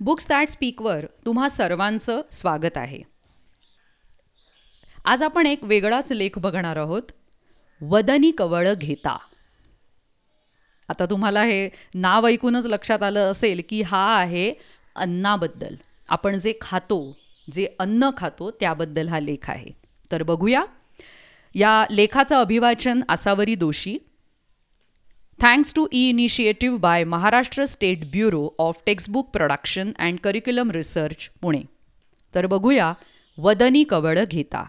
Books that स्पीकवर तुम्हा सर्वांचं स्वागत आहे. आज आपण एक वेगळाच लेख बघणार आहोत. वदनी कवळ घेता. आता तुम्हाला हे नाव ऐकूनच लक्षात आलं असेल की हा आहे अन्नाबद्दल. आपण जे खातो जे अन्न खातो त्याबद्दल हा लेख आहे. तर बघूया. या लेखाचं अभिवाचन Asavari Doshi thanks to e initiative by Maharashtra state bureau of textbook production and curriculum research Pune तर बघूया वदनी कवळ घेता.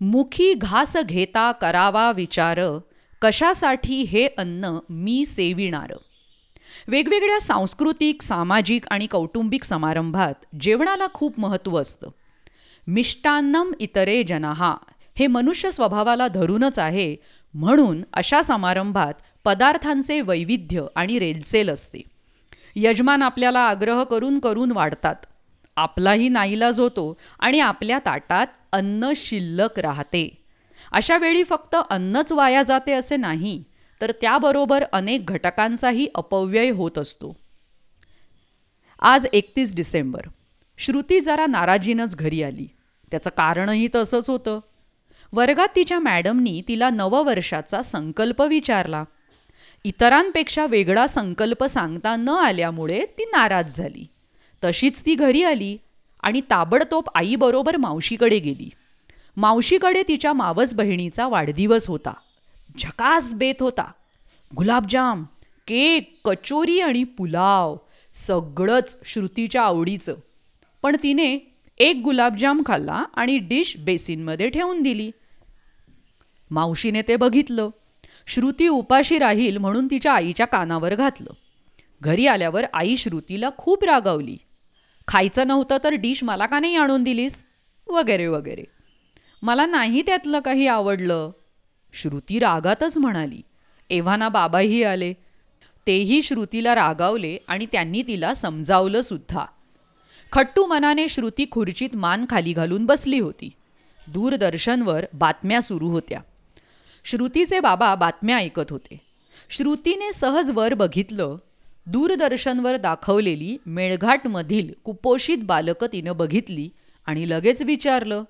मुखी घास घेता करावा विचार कशासाठी हे अन्न मी सेविणार? वेगवेगळ्या सांस्कृतिक सामाजिक आणि कौटुंबिक समारंभात जेवणाला खूप महत्त्व असतं. मिष्टान्नम इतरे जनहा हे मनुष्य स्वभावाला धरूनच आहे म्हणून अशा समारंभात पदार्थांचे वैविध्य आणि रेलचेल असते. यजमान आपल्याला आग्रह करून करून वाढतात. आपलाही नाईलाज होतो आणि आपल्या ताटात अन्न शिल्लक राहते. अशा वेळी फक्त अन्नच वाया जाते असे नाही तर त्याबरोबर अनेक घटकांचाही अपव्यय होत असतो. आज एकतीस डिसेंबर. श्रुती जरा नाराजीनंच घरी आली. त्याचं कारणही तसंच होतं. वर्गात तिच्या मॅडमनी तिला नववर्षाचा संकल्प विचारला. इतरांपेक्षा वेगळा संकल्प सांगता न आल्यामुळे ती नाराज झाली. तशीच ती घरी आली आणि ताबडतोब आईबरोबर मावशीकडे गेली. मावशीकडे तिच्या मावस बहिणीचा वाढदिवस होता. झकास बेत होता. गुलाबजाम केक कचोरी आणि पुलाव सगळंच श्रुतीच्या आवडीचं. पण तिने एक गुलाबजाम खाल्ला आणि डिश बेसिनमध्ये ठेवून दिली. मावशीने ते बघितलं. श्रुती उपाशी राहील म्हणून तिच्या आईच्या कानावर घातलं. घरी आल्यावर आई श्रुतीला खूप रागावली. खायचं नव्हतं तर डिश मला का नाही आणून दिलीस? वगैरे वगैरे. मला नाही त्यातलं काही आवडलं. श्रुती रागातच म्हणाली. एव्हाना बाबाही आले. तेही श्रुतीला रागावले आणि त्यांनी तिला समजावलं सुद्धा. खट्टू मनाने श्रुती खुर्चीत मान खाली घालून बसली होती. दूरदर्शनवर बातम्या सुरू होत्या. श्रुतीचे बाबा बातम्या ऐकत होते. श्रुतीने सहज वर बघितलं दूरदर्शनवर दाखवलेली मेळघाटमधील कुपोषित बालकं तिनं बघितली आणि लगेच विचारलं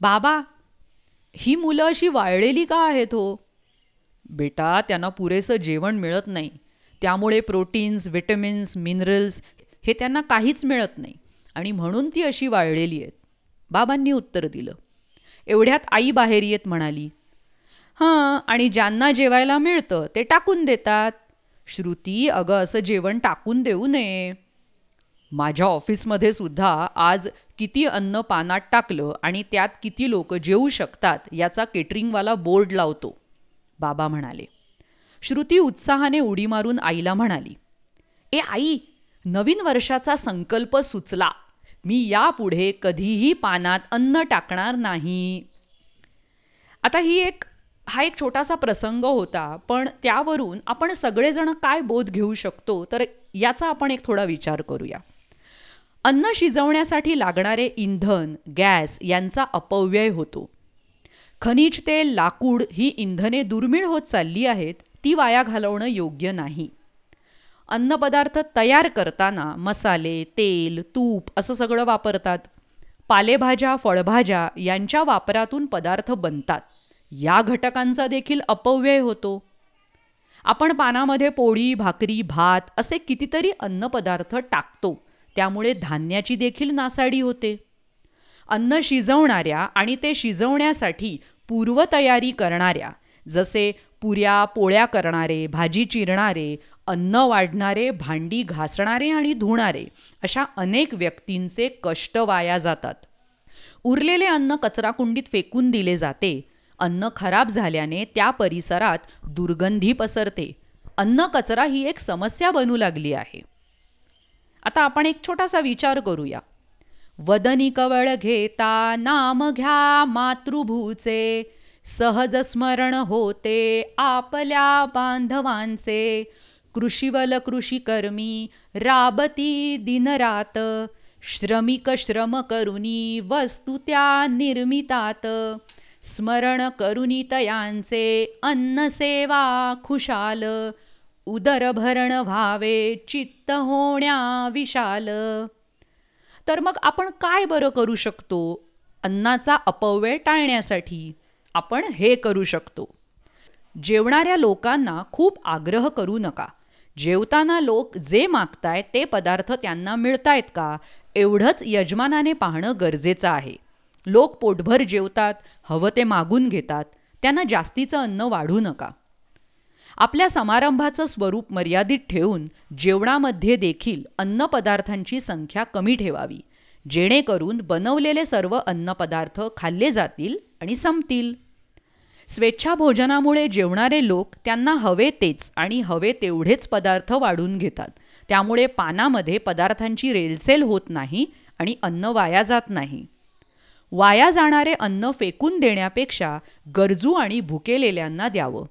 बाबा ही मुलं अशी वाळलेली का आहेत हो? बेटा त्यांना पुरेसं जेवण मिळत नाही. त्यामुळे प्रोटीन्स विटमिन्स मिनरल्स हे त्यांना काहीच मिळत नाही आणि म्हणून ती अशी वाळलेली आहेत. बाबांनी उत्तर दिलं. एवढ्यात आई बाहेर येत म्हणाली हां आणि ज्यांना जेवायला मिळतं ते टाकून देतात. श्रुती अगं असं जेवण टाकून देऊ नये. माझ्या ऑफिसमध्ये सुद्धा आज किती अन्न पानात टाकलं आणि त्यात किती लोक जेवू शकतात याचा केटरिंगवाला बोर्ड लावतो बाबा म्हणाले. श्रुती उत्साहाने उडी मारून आईला म्हणाली ए आई नवीन वर्षाचा संकल्प सुचला. मी यापुढे कधीही पानात अन्न टाकणार नाही. आता ही एक हा एक छोटासा प्रसंग होता पण त्यावरून आपण सगळेजण काय बोध घेऊ शकतो तर याचा आपण एक थोडा विचार करूया. अन्न शिजवण्यासाठी लागणारे इंधन गॅस यांचा अपव्यय होतो. खनिज तेल लाकूड ही इंधने दुर्मिळ होत चालली आहेत ती वाया घालवणं योग्य नाही. अन्नपदार्थ तयार करताना मसाले तेल तूप असं सगळं वापरतात. पालेभाज्या फळभाज्या यांच्या वापरातून पदार्थ बनतात. या घटकांचा देखील अपव्यय होतो. आपण पानामध्ये पोळी भाकरी भात असे कितीतरी अन्नपदार्थ टाकतो. त्यामुळे धान्याची देखील नासाडी होते. अन्न शिजवणाऱ्या आणि ते शिजवण्यासाठी पूर्वतयारी करणाऱ्या जसे पुऱ्या पोळ्या करणारे भाजी चिरणारे अन्न वाढणारे भांडी घासणारे आणि धुणारे अशा अनेक व्यक्तींचे कष्ट वाया जातात. उरलेले अन्न कचराकुंडीत फेकून दिले जाते. अन्न खराब झाल्याने त्या परिसरात दुर्गंधी पसरते. अन्न कचरा ही एक समस्या बनू लागली आहे. आता आपण एक छोटासा विचार करूया. वदनी कवळ घेता नाम घ्या मातृभूचे. सहज स्मरण होते आपल्या बांधवांचे. कृषीवल कृषीकर्मी राबती दिनरात. श्रमिक श्रम करुनी वस्तू त्या निर्मितात. स्मरण करुनितयांचे अन्नसेवा खुशाल. उदरभरण व्हावे चित्त होण्या विशाल. तर मग आपण काय बरं करू शकतो? अन्नाचा अपव्यय टाळण्यासाठी आपण हे करू शकतो. जेवणाऱ्या लोकांना खूप आग्रह करू नका. जेवताना लोक जे मागतायत ते पदार्थ त्यांना मिळतायत का? एवढंच यजमानाने पाहणं गरजेचं आहे. लोक पोटभर जेवतात हवं ते मागून घेतात त्यांना जास्तीचं अन्न वाढू नका. आपल्या समारंभाचं स्वरूप मर्यादित ठेवून जेवणामध्ये देखील अन्नपदार्थांची संख्या कमी ठेवावी जेणेकरून बनवलेले सर्व अन्नपदार्थ खाल्ले जातील आणि संपतील. स्वेच्छाभोजनामुळे जेवणारे लोक त्यांना हवे तेच आणि हवे तेवढेच पदार्थ वाढून घेतात. त्यामुळे पानामध्ये पदार्थांची रेलसेल होत नाही आणि अन्न वाया जात नाही. वाया जाणारे अन्न फेकून देण्यापेक्षा गरजू आणि भुकेलेल्यांना द्यावं.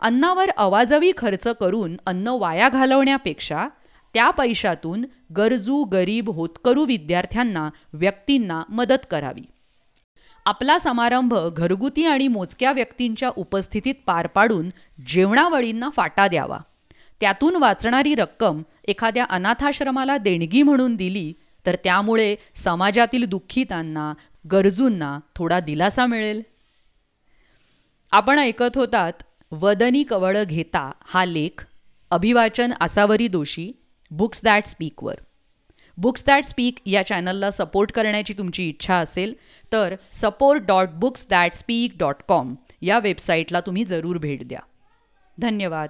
अन्नावर अवाजवी खर्च करून अन्न वाया घालवण्यापेक्षा त्या पैशातून गरजू गरीब होतकरू विद्यार्थ्यांना व्यक्तींना मदत करावी. आपला समारंभ घरगुती आणि मोजक्या व्यक्तींच्या उपस्थितीत पार पाडून जेवणावळींना फाटा द्यावा. त्यातून वाचणारी रक्कम एखाद्या अनाथाश्रमाला देणगी म्हणून दिली तर त्यामुळे समाजातील दुःखितांना गरजूंना थोडा दिलासा मिळेल. आपण ऐकत होतात वदनी कवळं घेता हा लेख अभिवाचन आसावरी दोषी बुक्स दॅट स्पीकवर बुक्स दॅट स्पीक या चॅनलला सपोर्ट करण्याची तुमची इच्छा असेल तर support dot books that speak dot com या वेबसाईटला तुम्ही जरूर भेट द्या. धन्यवाद.